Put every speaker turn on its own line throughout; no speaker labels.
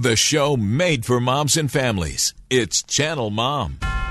The show made for moms and families. It's Channel Mom.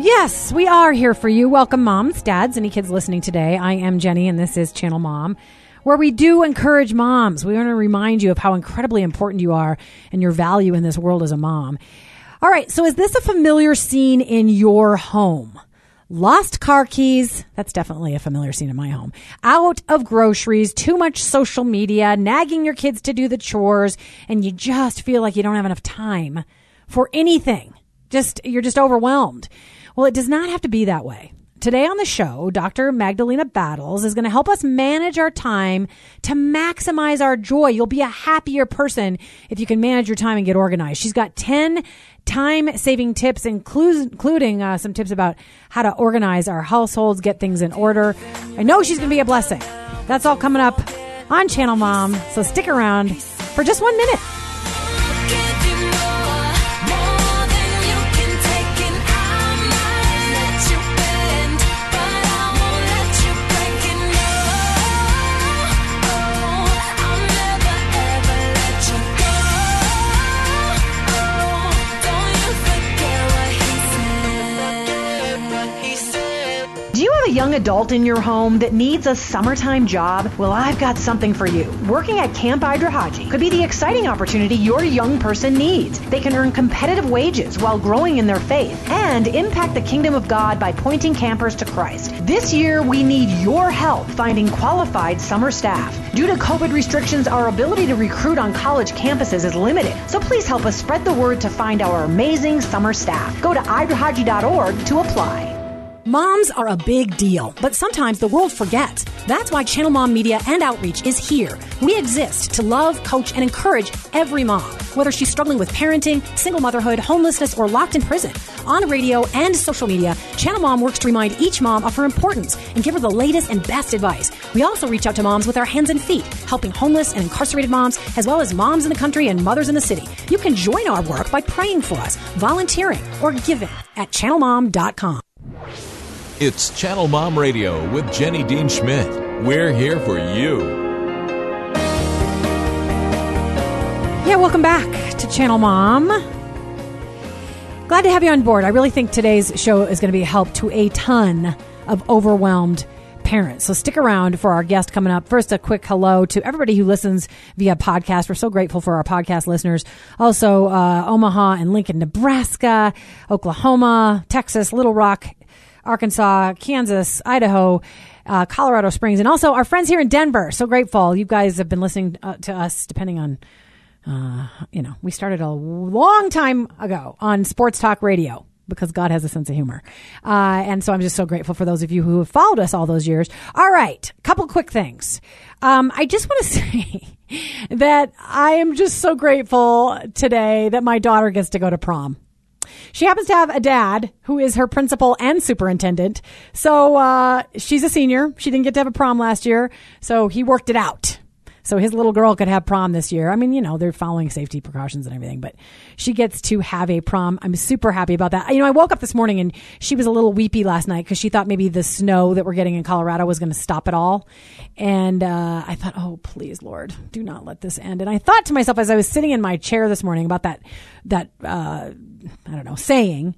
Yes, we are here for you. Welcome, moms, dads, any kids listening today. I am Jenny, and this is Channel Mom, where we do encourage moms. We want to remind you of how incredibly important you are and your value in this world as a mom. All right, so is this a familiar scene in your home? Lost car keys. That's definitely a familiar scene in my home. Out of groceries, too much social media, nagging your kids to do the chores, and you just feel like you don't have enough time for anything. Just, you're just overwhelmed. Well, it does not have to be that way. Today on the show, Dr. Magdalena Battles is going to help us manage our time to maximize our joy. You'll be a happier person if you can manage your time and get organized. She's got 10 time saving tips, including uh, some tips about how to organize our households, get things in order. I know she's going to be a blessing. That's all coming up on Channel Mom. So stick around for just one minute.
Adult in your home that needs a summertime job? Well, I've got something for you. Working at Camp IdRaHaJe could be the exciting opportunity your young person needs. They can earn competitive wages while growing in their faith and impact the kingdom of God by pointing campers to Christ. This year, we need your help finding qualified summer staff. Due to COVID restrictions, our ability to recruit on college campuses is limited. So please help us spread the word to find our amazing summer staff. Go to idrahaje.org to apply.
Moms are a big deal, but sometimes the world forgets. That's why Channel Mom Media and Outreach is here. We exist to love, coach, and encourage every mom, whether she's struggling with parenting, single motherhood, homelessness, or locked in prison. On radio and social media, Channel Mom works to remind each mom of her importance and give her the latest and best advice. We also reach out to moms with our hands and feet, helping homeless and incarcerated moms, as well as moms in the country and mothers in the city. You can join our work by praying for us, volunteering, or giving at channelmom.com.
It's Channel Mom Radio with Jenny Dean Schmidt. We're here for you.
Yeah, welcome back to Channel Mom. Glad to have you on board. I really think today's show is going to be a help to a ton of overwhelmed parents. So stick around for our guest coming up. First, a quick hello to everybody who listens via podcast. We're so grateful for our podcast listeners. Also, uh, Omaha and Lincoln, Nebraska, Oklahoma, Texas, Little Rock, Arkansas, Kansas, Idaho, uh, Colorado Springs, and also our friends here in Denver. So grateful. You guys have been listening uh, to us, depending on, uh, you know, we started a long time ago on Sports Talk Radio because God has a sense of humor. Uh, and so I'm just so grateful for those of you who have followed us all those years. All right. Couple quick things. Um, I just want to say that I am just so grateful today that my daughter gets to go to prom. She happens to have a dad who is her principal and superintendent. So uh, she's a senior. She didn't get to have a prom last year, so he worked it out. So his little girl could have prom this year. I mean, you know, they're following safety precautions and everything, but she gets to have a prom. I'm super happy about that. You know, I woke up this morning and she was a little weepy last night because she thought maybe the snow that we're getting in Colorado was going to stop it all. And uh, I thought, oh, please, Lord, do not let this end. And I thought to myself as I was sitting in my chair this morning about that, that, uh, I don't know, saying,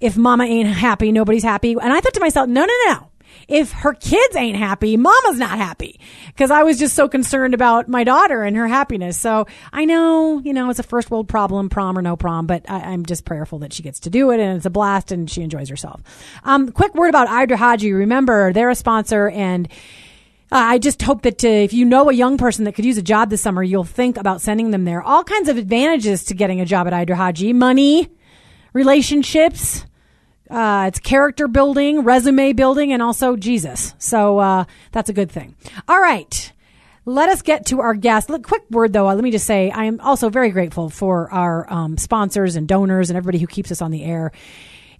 if mama ain't happy, nobody's happy. And I thought to myself, no, no, no. If her kids ain't happy, mama's not happy. Cause I was just so concerned about my daughter and her happiness. So I know, you know, it's a first world problem, prom or no prom, but I, am just prayerful that she gets to do it and it's a blast and she enjoys herself. Um, quick word about IdRaHaJe. Remember, they're a sponsor and uh, I just hope that uh, if you know a young person that could use a job this summer, you'll think about sending them there. All kinds of advantages to getting a job at IdRaHaJe. Money, relationships, uh, it's character building, resume building, and also Jesus. So uh, that's a good thing. All right. let us get to our guest. Look, quick word though. Let me just say I am also very grateful for our um, sponsors and donors and everybody who keeps us on the air.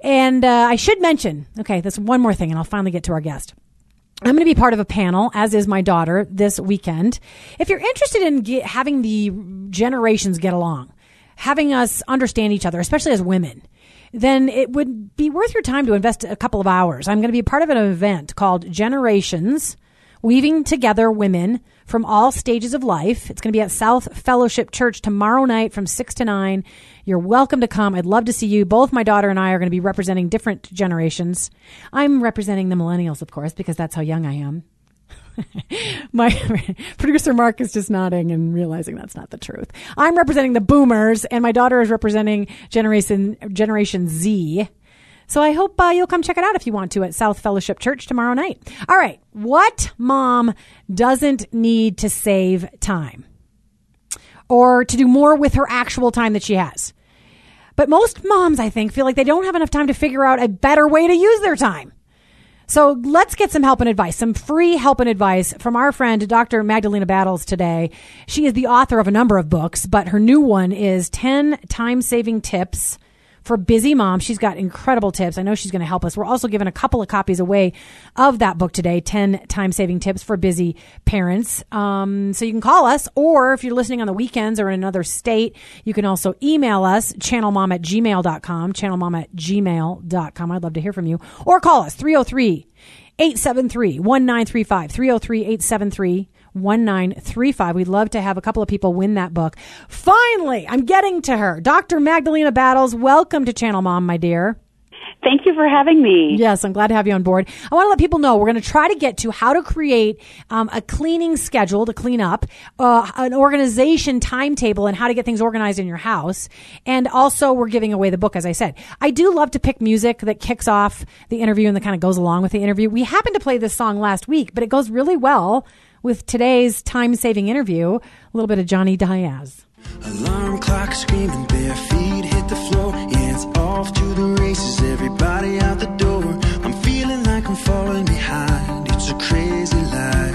And uh, I should mention, okay, this one more thing, and I'll finally get to our guest. I'm going to be part of a panel, as is my daughter, this weekend. If you're interested in get, having the generations get along, having us understand each other, especially as women, then it would be worth your time to invest a couple of hours. I'm going to be a part of an event called Generations weaving together women from all stages of life. It's going to be at South Fellowship Church tomorrow night from 6 to 9. You're welcome to come. I'd love to see you. Both my daughter and I are going to be representing different generations. I'm representing the millennials, of course, because that's how young I am. my producer Mark is just nodding and realizing that's not the truth. I'm representing the boomers, and my daughter is representing generation Generation Z. So I hope uh, you'll come check it out if you want to at South Fellowship Church tomorrow night. All right. What mom doesn't need to save time or to do more with her actual time that she has? But most moms, I think, feel like they don't have enough time to figure out a better way to use their time. So let's get some help and advice, some free help and advice from our friend, Dr. Magdalena Battles today. She is the author of a number of books, but her new one is 10 time saving tips for busy moms. She's got incredible tips. I know she's going to help us. We're also giving a couple of copies away of that book today 10 time saving tips for busy parents. Um, so you can call us, or if you're listening on the weekends or in another state, you can also email us, channelmom at gmail.com, channelmom at gmail.com. I'd love to hear from you. Or call us, 303 873 1935, 303 873 1935. We'd love to have a couple of people win that book. Finally, I'm getting to her. Dr. Magdalena Battles, welcome to Channel Mom, my dear.
Thank you for having me.
Yes, I'm glad to have you on board. I want to let people know we're going to try to get to how to create um, a cleaning schedule to clean up, uh, an organization timetable, and how to get things organized in your house. And also, we're giving away the book, as I said. I do love to pick music that kicks off the interview and that kind of goes along with the interview. We happened to play this song last week, but it goes really well with today's time saving interview, a little bit of Johnny Diaz.
Alarm clock screaming, bare feet hit the floor. Yeah, it's off to the races, everybody out the door. I'm feeling like I'm falling behind. It's a crazy life.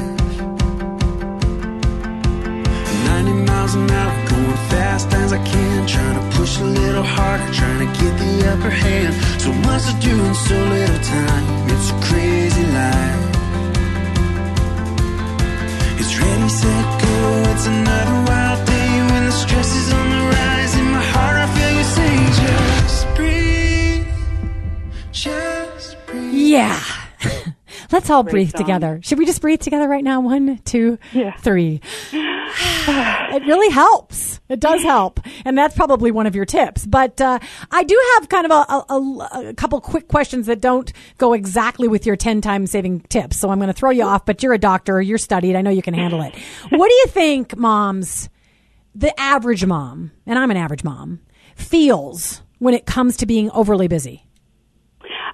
90 miles an hour, going fast as I can. Trying to push a little harder, trying to get the upper hand. So much to do in so little time. It's a crazy
Let's all breathe together. Should we just breathe together right now? One, two,
Yeah.
three. it really helps. It does help. And that's probably one of your tips. But uh, I do have kind of a, a, a couple quick questions that don't go exactly with your 10 time saving tips. So I'm going to throw you off, but you're a doctor. You're studied. I know you can handle it. what do you think, moms, the average mom, and I'm an average mom, feels when it comes to being overly busy?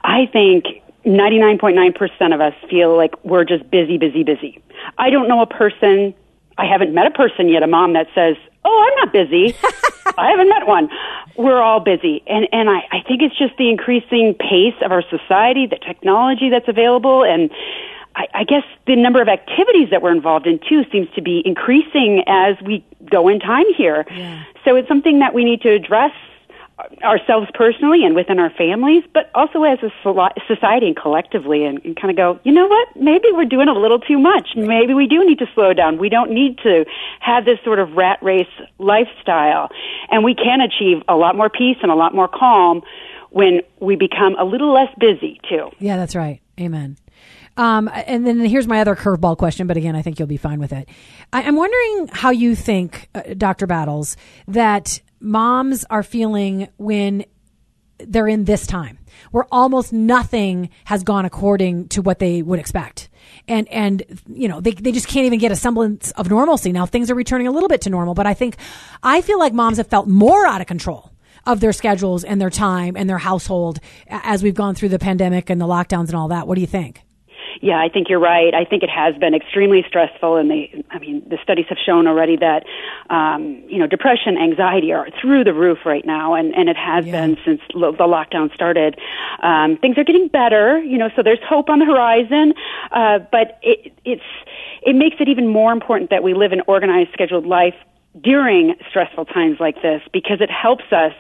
I think 99.9% of us feel like we're just busy, busy, busy. I don't know a person, I haven't met a person yet, a mom that says, Oh, I'm not busy. I haven't met one. We're all busy. And, and I, I think it's just the increasing pace of our society, the technology that's available, and I, I guess the number of activities that we're involved in too seems to be increasing as we go in time here. So it's something that we need to address ourselves personally and within our families, but also as a society and collectively, and, and kind of go, you know what? Maybe we're doing a little too much. Maybe we do need to slow down. We don't need to have this sort of rat race lifestyle, and we can achieve a lot more peace and a lot more calm when we become a little less busy too.
Yeah, that's right. Amen. Um, and then here's my other curveball question, but again, I think you'll be fine with it. I, I'm wondering how you think, uh, Dr. Battles, that moms are feeling when they're in this time where almost nothing has gone according to what they would expect. And, and, you know, they, they just can't even get a semblance of normalcy. Now things are returning a little bit to normal, but I think, I feel like moms have felt more out of control of their schedules and their time and their household as we've gone through the pandemic and the lockdowns and all that. What do you think?
Yeah, I think you're right. I think it has been extremely stressful, and they, I mean, the studies have shown already that, um, you know, depression, anxiety are through the roof right now, and and it has
Yeah.
been since lo- the lockdown started. Um, things are getting better, you know, so there's hope on the horizon, uh, but it, it's it makes it even more important that we live an organized, scheduled life during stressful times like this because it helps us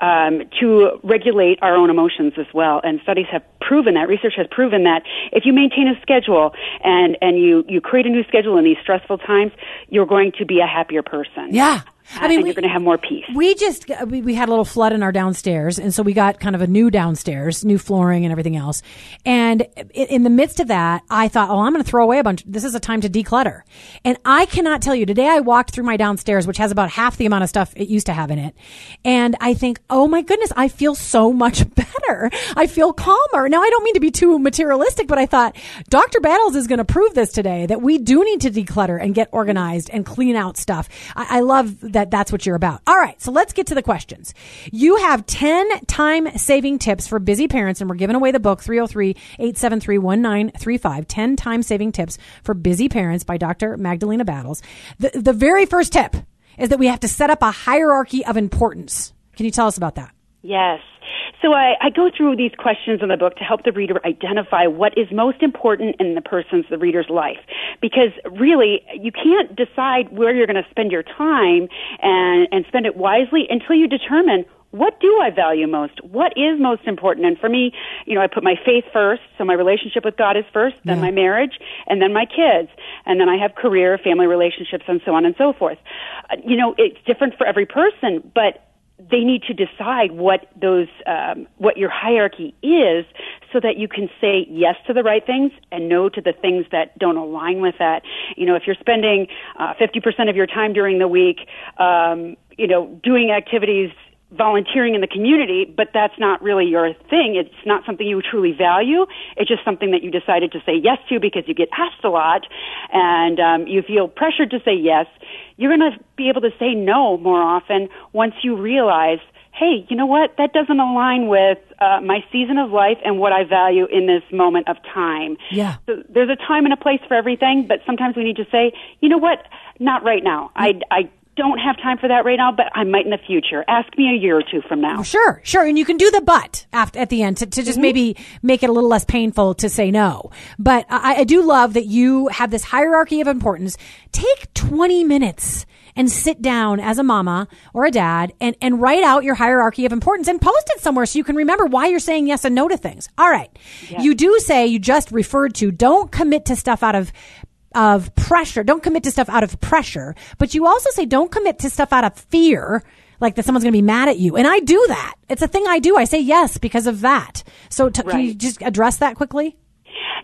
um, to regulate our own emotions as well. And studies have proven that, research has proven that if you maintain a schedule and, and you, you create a new schedule in these stressful times, you're going to be a happier person.
Yeah. I mean, we-
you're going to have more peace.
We just uh, we, we had a little flood in our downstairs, and so we got kind of a new downstairs, new flooring and everything else. And in, in the midst of that, I thought, oh, I'm going to throw away a bunch. This is a time to declutter. And I cannot tell you today. I walked through my downstairs, which has about half the amount of stuff it used to have in it, and I think, oh my goodness, I feel so much better. I feel calmer. Now, I don't mean to be too materialistic, but I thought Dr. Battles is going to prove this today that we do need to declutter and get organized and clean out stuff. I, I love that that's what you're about. All right, so let's get to the questions. You have 10 time saving tips for busy parents, and we're giving away the book 303 873 1935 10 time saving tips for busy parents by Dr. Magdalena Battles. The, the very first tip is that we have to set up a hierarchy of importance. Can you tell us about that?
Yes. So I, I go through these questions in the book to help the reader identify what is most important in the person's, the reader's life. Because really, you can't decide where you're going to spend your time and, and spend it wisely until you determine what do I value most? What is most important? And for me, you know, I put my faith first. So my relationship with God is first, then
Yeah.
my marriage, and then my kids. And then I have career, family relationships, and so on and so forth. Uh, you know, it's different for every person, but they need to decide what those um, what your hierarchy is so that you can say yes to the right things and no to the things that don't align with that. You know if you're spending uh, 50% of your time during the week um, you know doing activities volunteering in the community, but that's not really your thing. It's not something you truly value. It's just something that you decided to say yes to because you get asked a lot and um, you feel pressured to say yes. You're going to be able to say no more often once you realize, hey, you know what? That doesn't align with uh, my season of life and what I value in this moment of time.
Yeah.
So there's a time and a place for everything, but sometimes we need to say, you know what? Not right now. I, I don't have time for that right now, but I might in the future. Ask me a year or two from now.
Sure, sure. And you can do the but after, at the end to, to just mm-hmm. maybe make it a little less painful to say no. But I, I do love that you have this hierarchy of importance. Take 20 minutes and sit down as a mama or a dad and, and write out your hierarchy of importance and post it somewhere so you can remember why you're saying yes and no to things. All right. You do say you just referred to don't commit to stuff out of of pressure. Don't commit to stuff out of pressure, but you also say don't commit to stuff out of fear, like that someone's going to be mad at you. And I do that. It's a thing I do. I say yes because of that. So t- can you just address that quickly?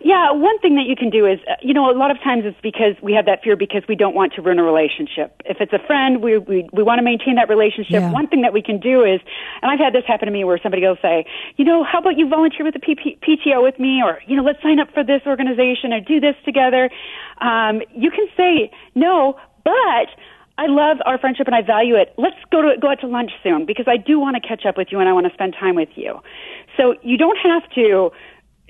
Yeah, one thing that you can do is, uh, you know, a lot of times it's because we have that fear because we don't want to ruin a relationship. If it's a friend, we we, we want to maintain that relationship.
Yeah.
One thing that we can do is, and I've had this happen to me where somebody will say, you know, how about you volunteer with the PP, PTO with me, or you know, let's sign up for this organization or do this together. Um, you can say no, but I love our friendship and I value it. Let's go to go out to lunch soon because I do want to catch up with you and I want to spend time with you. So you don't have to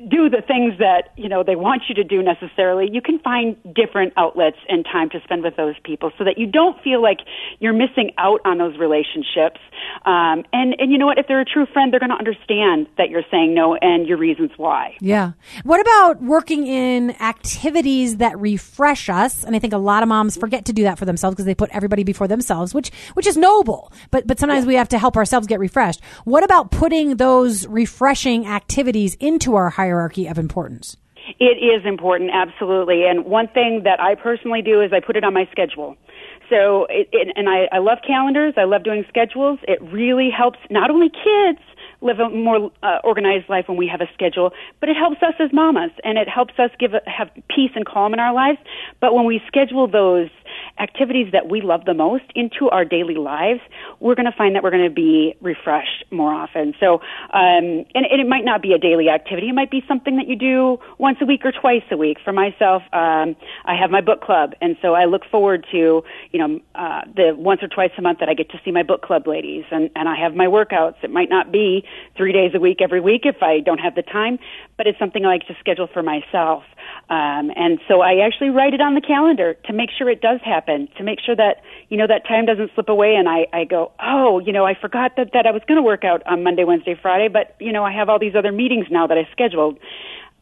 do the things that you know they want you to do necessarily you can find different outlets and time to spend with those people so that you don't feel like you're missing out on those relationships um, and and you know what if they're a true friend they're going to understand that you're saying no and your reasons why
Yeah. What about working in activities that refresh us? And I think a lot of moms forget to do that for themselves because they put everybody before themselves, which which is noble. But but sometimes we have to help ourselves get refreshed. What about putting those refreshing activities into our hierarchy of importance?
It is important, absolutely. And one thing that I personally do is I put it on my schedule. So, it, it, and I, I love calendars. I love doing schedules. It really helps not only kids live a more uh, organized life when we have a schedule, but it helps us as mamas, and it helps us give have peace and calm in our lives. But when we schedule those activities that we love the most into our daily lives, we're going to find that we're going to be refreshed more often. So, um, and, and it might not be a daily activity. It might be something that you do once a week or twice a week. For myself, um, I have my book club, and so I look forward to, you know, uh, the once or twice a month that I get to see my book club ladies, and, and I have my workouts. It might not be three days a week every week if I don't have the time, but it's something I like to schedule for myself. Um, and so I actually write it on the calendar to make sure it does happen, to make sure that, you know, that time doesn't slip away and I, I go, oh, you know, I forgot that, that I was going to work out on Monday, Wednesday, Friday, but, you know, I have all these other meetings now that I scheduled.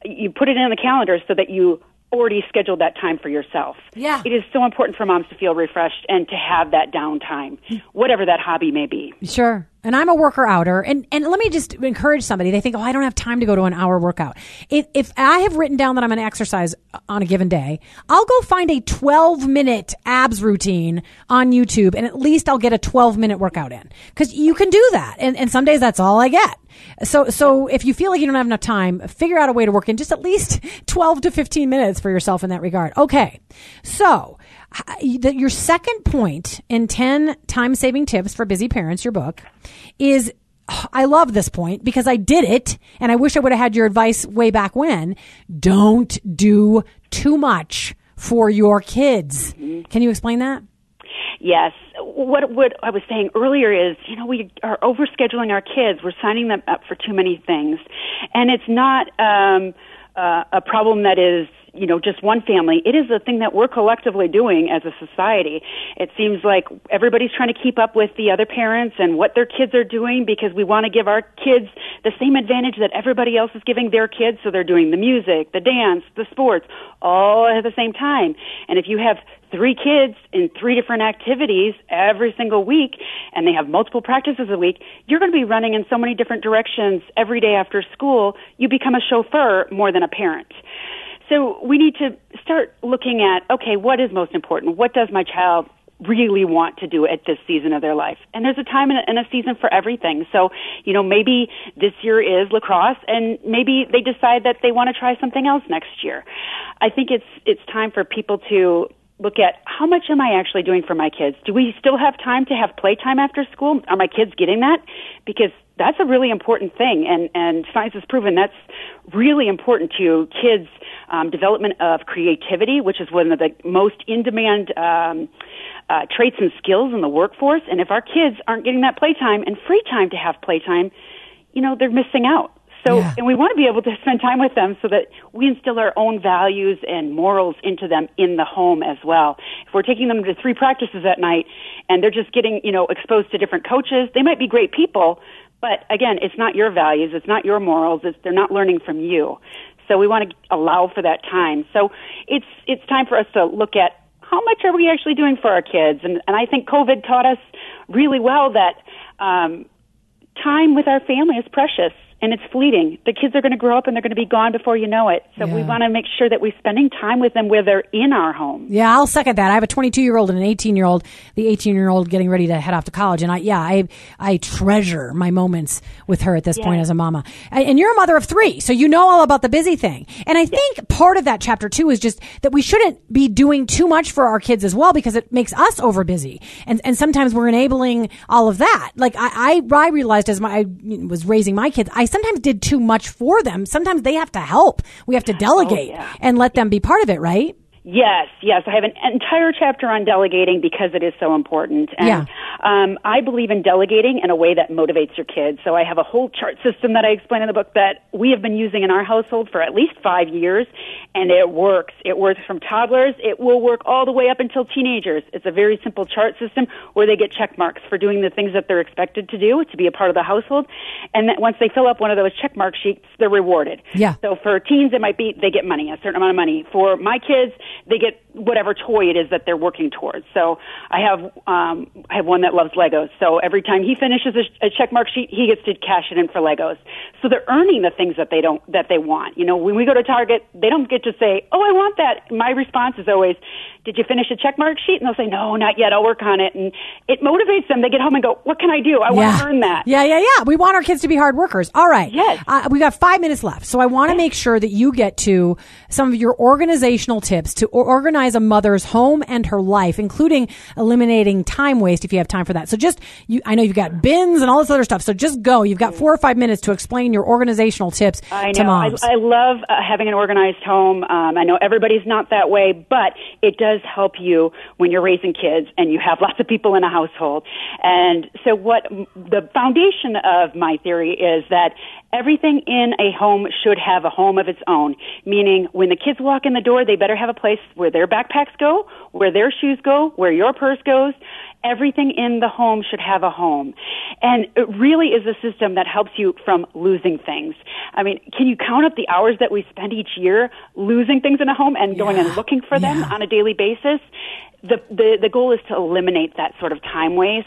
You put it in the calendar so that you already scheduled that time for yourself.
Yeah.
It is so important for moms to feel refreshed and to have that downtime, whatever that hobby may be.
Sure. And I'm a worker outer. And, and let me just encourage somebody. They think, oh, I don't have time to go to an hour workout. If, if I have written down that I'm going to exercise on a given day, I'll go find a 12 minute abs routine on YouTube and at least I'll get a 12 minute workout in. Cause you can do that. And, and some days that's all I get. So, so if you feel like you don't have enough time, figure out a way to work in just at least 12 to 15 minutes for yourself in that regard. Okay. So, your second point in 10 time saving tips for busy parents, your book, is I love this point because I did it and I wish I would have had your advice way back when. Don't do too much for your kids. Mm-hmm. Can you explain that?
Yes. What what I was saying earlier is, you know, we are overscheduling our kids. We're signing them up for too many things, and it's not um, uh, a problem that is you know just one family it is a thing that we're collectively doing as a society it seems like everybody's trying to keep up with the other parents and what their kids are doing because we want to give our kids the same advantage that everybody else is giving their kids so they're doing the music the dance the sports all at the same time and if you have three kids in three different activities every single week and they have multiple practices a week, you're going to be running in so many different directions every day after school. You become a chauffeur more than a parent. So we need to start looking at, okay, what is most important? What does my child really want to do at this season of their life. And there's a time and a, season for everything. So, you know, maybe this year is lacrosse and maybe they decide that they want to try something else next year. I think it's it's time for people to look at how much am I actually doing for my kids? Do we still have time to have playtime after school? Are my kids getting that? Because that's a really important thing, and and science has proven that's really important to kids' um, development of creativity, which is one of the most in-demand um, uh, traits and skills in the workforce. And if our kids aren't getting that playtime and free time to have playtime, you know they're missing out. So,
Yeah.
and we want to be able to spend time with them so that we instill our own values and morals into them in the home as well. If we're taking them to three practices at night and they're just getting, you know, exposed to different coaches, they might be great people, but again, it's not your values, it's not your morals, it's, they're not learning from you. So we want to allow for that time. So it's, it's time for us to look at how much are we actually doing for our kids? And, and I think COVID taught us really well that, um, time with our family is precious and it's fleeting. The kids are going to grow up and they're going to be gone before you know it. So we want to make sure that we're spending time with them where they're in our home.
Yeah, I'll second that. I have a 22 year old and an 18 year old. The 18 year old getting ready to head off to college, and I yeah, I I treasure my moments with her at this point as a mama. And and you're a mother of three, so you know all about the busy thing. And I think part of that chapter too is just that we shouldn't be doing too much for our kids as well because it makes us over busy, and and sometimes we're enabling all of that. Like I I, I realized as my I was raising my kids, I sometimes did too much for them. Sometimes they have to help. We have to delegate
yeah.
and let them be part of it, right?
Yes, yes. I have an entire chapter on delegating because it is so important. And
Yeah.
um, I believe in delegating in a way that motivates your kids. So I have a whole chart system that I explain in the book that we have been using in our household for at least five years, and it works. It works from toddlers. It will work all the way up until teenagers. It's a very simple chart system where they get check marks for doing the things that they're expected to do to be a part of the household. And that once they fill up one of those check mark sheets, they're rewarded.
Yeah.
So for teens, it might be they get money, a certain amount of money. For my kids, they get whatever toy it is that they're working towards. So I have um, I have one that loves Legos. So every time he finishes a, a check mark sheet, he gets to cash it in for Legos. So they're earning the things that they don't that they want. You know, when we go to Target, they don't get to say, "Oh, I want that." My response is always, "Did you finish a check mark sheet?" And they'll say, "No, not yet. I'll work on it." And it motivates them. They get home and go, "What can I do? I want to earn that."
Yeah, yeah, yeah. We want our kids to be hard workers. All right.
Yes.
Uh, we got five minutes left. So I want to make sure that you get to some of your organizational tips to organize a mother's home and her life, including eliminating time waste if you have time for that. So just, you, I know you've got bins and all this other stuff. So just go. You've got four or five minutes to explain your organizational tips
I
to
know. I. I love uh, having an organized home. Um, I know everybody's not that way, but it does help you when you're raising kids and you have lots of people in a household. And so, what the foundation of my theory is that everything in a home should have a home of its own. Meaning, when the kids walk in the door, they better have a place where their backpacks go, where their shoes go, where your purse goes. Everything in the home should have a home. And it really is a system that helps you from losing things. I mean, can you count up the hours that we spend each year losing things in a home and going and looking for them
Yeah.
on a daily basis? The, the, the goal is to eliminate that sort of time waste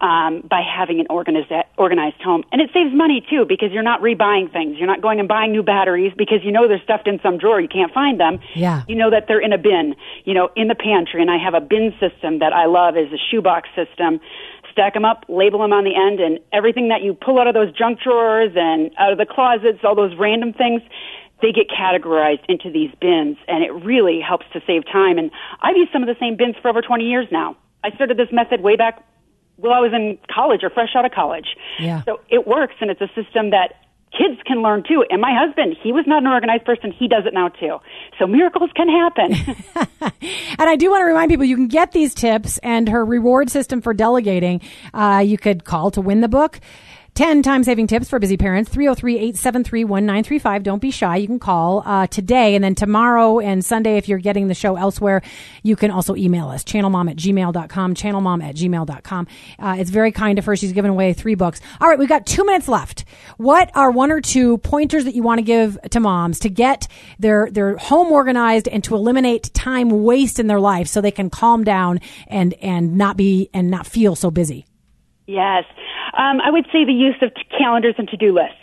um, by having an organized, organized home. And it saves money too because you're not rebuying things. You're not going and buying new batteries because you know they're stuffed in some drawer. You can't find them.
Yeah.
You know that they're in a bin, you know, in the pantry. And I have a bin system that I love is a shoebox system. Stack them up, label them on the end, and everything that you pull out of those junk drawers and out of the closets, all those random things, they get categorized into these bins, and it really helps to save time. And I've used some of the same bins for over 20 years now. I started this method way back while I was in college or fresh out of college.
Yeah.
So it works, and it's a system that kids can learn too. And my husband, he was not an organized person. He does it now too. So miracles can happen.
And I do want to remind people you can get these tips and her reward system for delegating. Uh, you could call to win the book. 10 time saving tips for busy parents. 303-873-1935 don't be shy. You can call uh, today and then tomorrow and sunday if you're getting the show elsewhere. You can also email us channelmom at gmail.com channelmom at gmail.com uh, it's very kind of her. She's given away three books. All right we've got two minutes left. What are one or two pointers that you want to give to moms to get their their home organized and to eliminate time waste in their life so they can calm down and and not be and not feel so busy?
Yes. Um, I would say the use of calendars and to-do lists.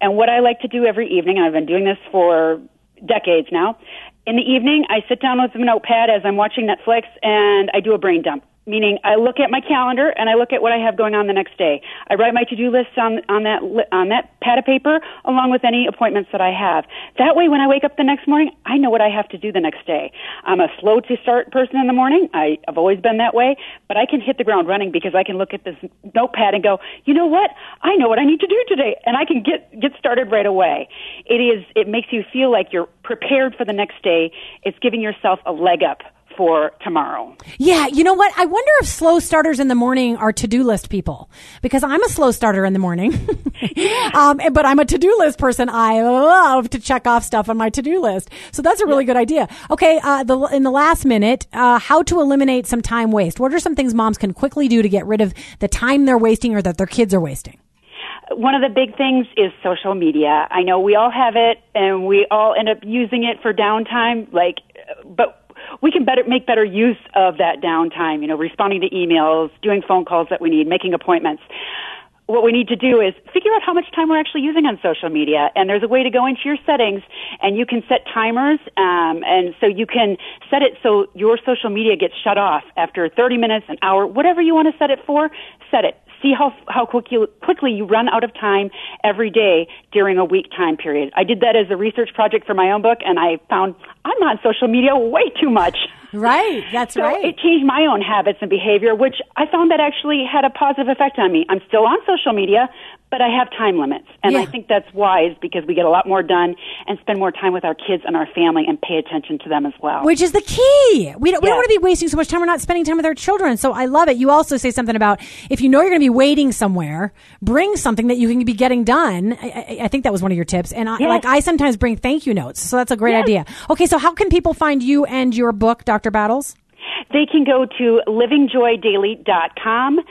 And what I like to do every evening, and I've been doing this for decades now, in the evening, I sit down with a notepad as I'm watching Netflix and I do a brain dump. Meaning, I look at my calendar and I look at what I have going on the next day. I write my to-do lists on on that on that pad of paper, along with any appointments that I have. That way, when I wake up the next morning, I know what I have to do the next day. I'm a slow to start person in the morning. I, I've always been that way, but I can hit the ground running because I can look at this notepad and go, you know what? I know what I need to do today, and I can get get started right away. It is. It makes you feel like you're prepared for the next day. It's giving yourself a leg up for tomorrow.
Yeah, you know what? I wonder if slow starters in the morning are to-do list people because I'm a slow starter in the morning. um, but I'm a to-do list person. I love to check off stuff on my to-do list. So that's a really good idea. Okay, uh, the, in the last minute, uh, how to eliminate some time waste. What are some things moms can quickly do to get rid of the time they're wasting or that their kids are wasting?
one of the big things is social media. I know we all have it and we all end up using it for downtime, like, but we can better make better use of that downtime, you know, responding to emails, doing phone calls that we need, making appointments. What we need to do is figure out how much time we're actually using on social media. And there's a way to go into your settings and you can set timers. Um, and so you can set it so your social media gets shut off after 30 minutes, an hour, whatever you want to set it for, set it see how how quick you, quickly you run out of time every day during a week time period. I did that as a research project for my own book, and I found I'm on social media way too much.
Right, that's
so
right.
It changed my own habits and behavior, which I found that actually had a positive effect on me. I'm still on social media, but I have time limits, and
Yeah.
I think that's wise because we get a lot more done and spend more time with our kids and our family and pay attention to them as well.
Which is the key. We don't, we don't want to be wasting so much time. We're not spending time with our children. So I love it. You also say something about if you know you're going to be waiting somewhere, bring something that you can be getting done. I, I, I think that was one of your tips. And I,
Yes.
like I sometimes bring thank you notes. So that's a great
Yes.
idea. Okay. So how can people find you and your book, Dr. Battles?
They can go to livingjoydaily.com, um,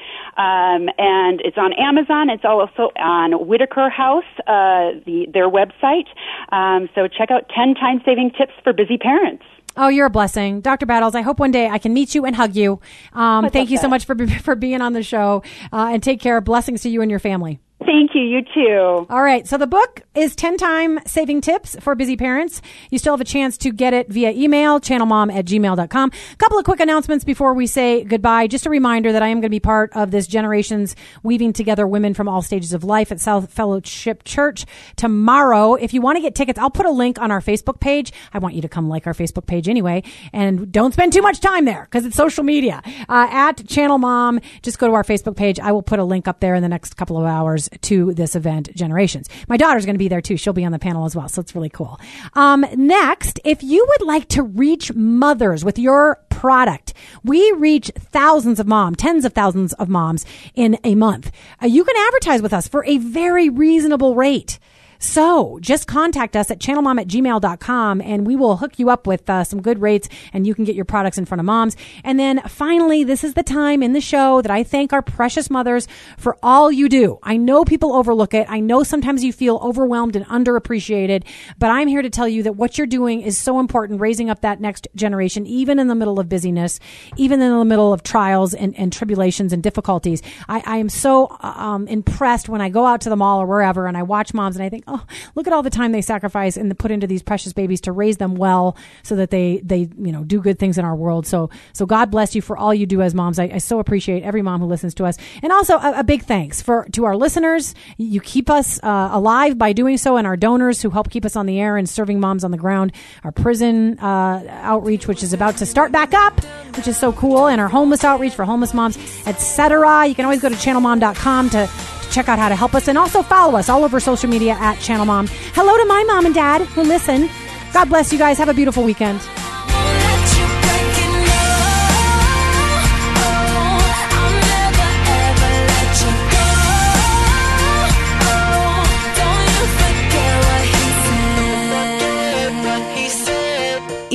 and it's on Amazon. It's also on Whitaker House, uh, the, their website. Um, so check out 10 time saving tips for busy parents.
Oh, you're a blessing, Dr. Battles. I hope one day I can meet you and hug you. Um, thank you so much for for being on the show, uh, and take care. Blessings to you and your family.
Thank you. You too.
All right. So the book is 10 time saving tips for busy parents. You still have a chance to get it via email, channelmom at gmail.com. A couple of quick announcements before we say goodbye. Just a reminder that I am going to be part of this Generations Weaving Together Women from All Stages of Life at South Fellowship Church tomorrow. If you want to get tickets, I'll put a link on our Facebook page. I want you to come like our Facebook page anyway. And don't spend too much time there because it's social media. Uh, at Channel Mom, just go to our Facebook page. I will put a link up there in the next couple of hours to this event, Generations. My daughter's going to be there too. She'll be on the panel as well. So it's really cool. Um, next, if you would like to reach mothers with your product, we reach thousands of moms, tens of thousands of moms in a month. Uh, you can advertise with us for a very reasonable rate. So just contact us at channelmom at gmail.com and we will hook you up with uh, some good rates and you can get your products in front of moms. And then finally, this is the time in the show that I thank our precious mothers for all you do. I know people overlook it. I know sometimes you feel overwhelmed and underappreciated, but I'm here to tell you that what you're doing is so important, raising up that next generation, even in the middle of busyness, even in the middle of trials and, and tribulations and difficulties. I, I am so um, impressed when I go out to the mall or wherever and I watch moms and I think, oh, look at all the time they sacrifice and put into these precious babies to raise them well so that they, they, you know, do good things in our world. So, so God bless you for all you do as moms. I, I so appreciate every mom who listens to us. And also a, a big thanks for, to our listeners. You keep us uh, alive by doing so and our donors who help keep us on the air and serving moms on the ground. Our prison, uh, outreach, which is about to start back up, which is so cool. And our homeless outreach for homeless moms, etc. You can always go to channelmom.com to, to check out how to help us and also follow us all over social media at Channel Mom. Hello to my mom and dad who listen. God bless you guys. Have a beautiful weekend.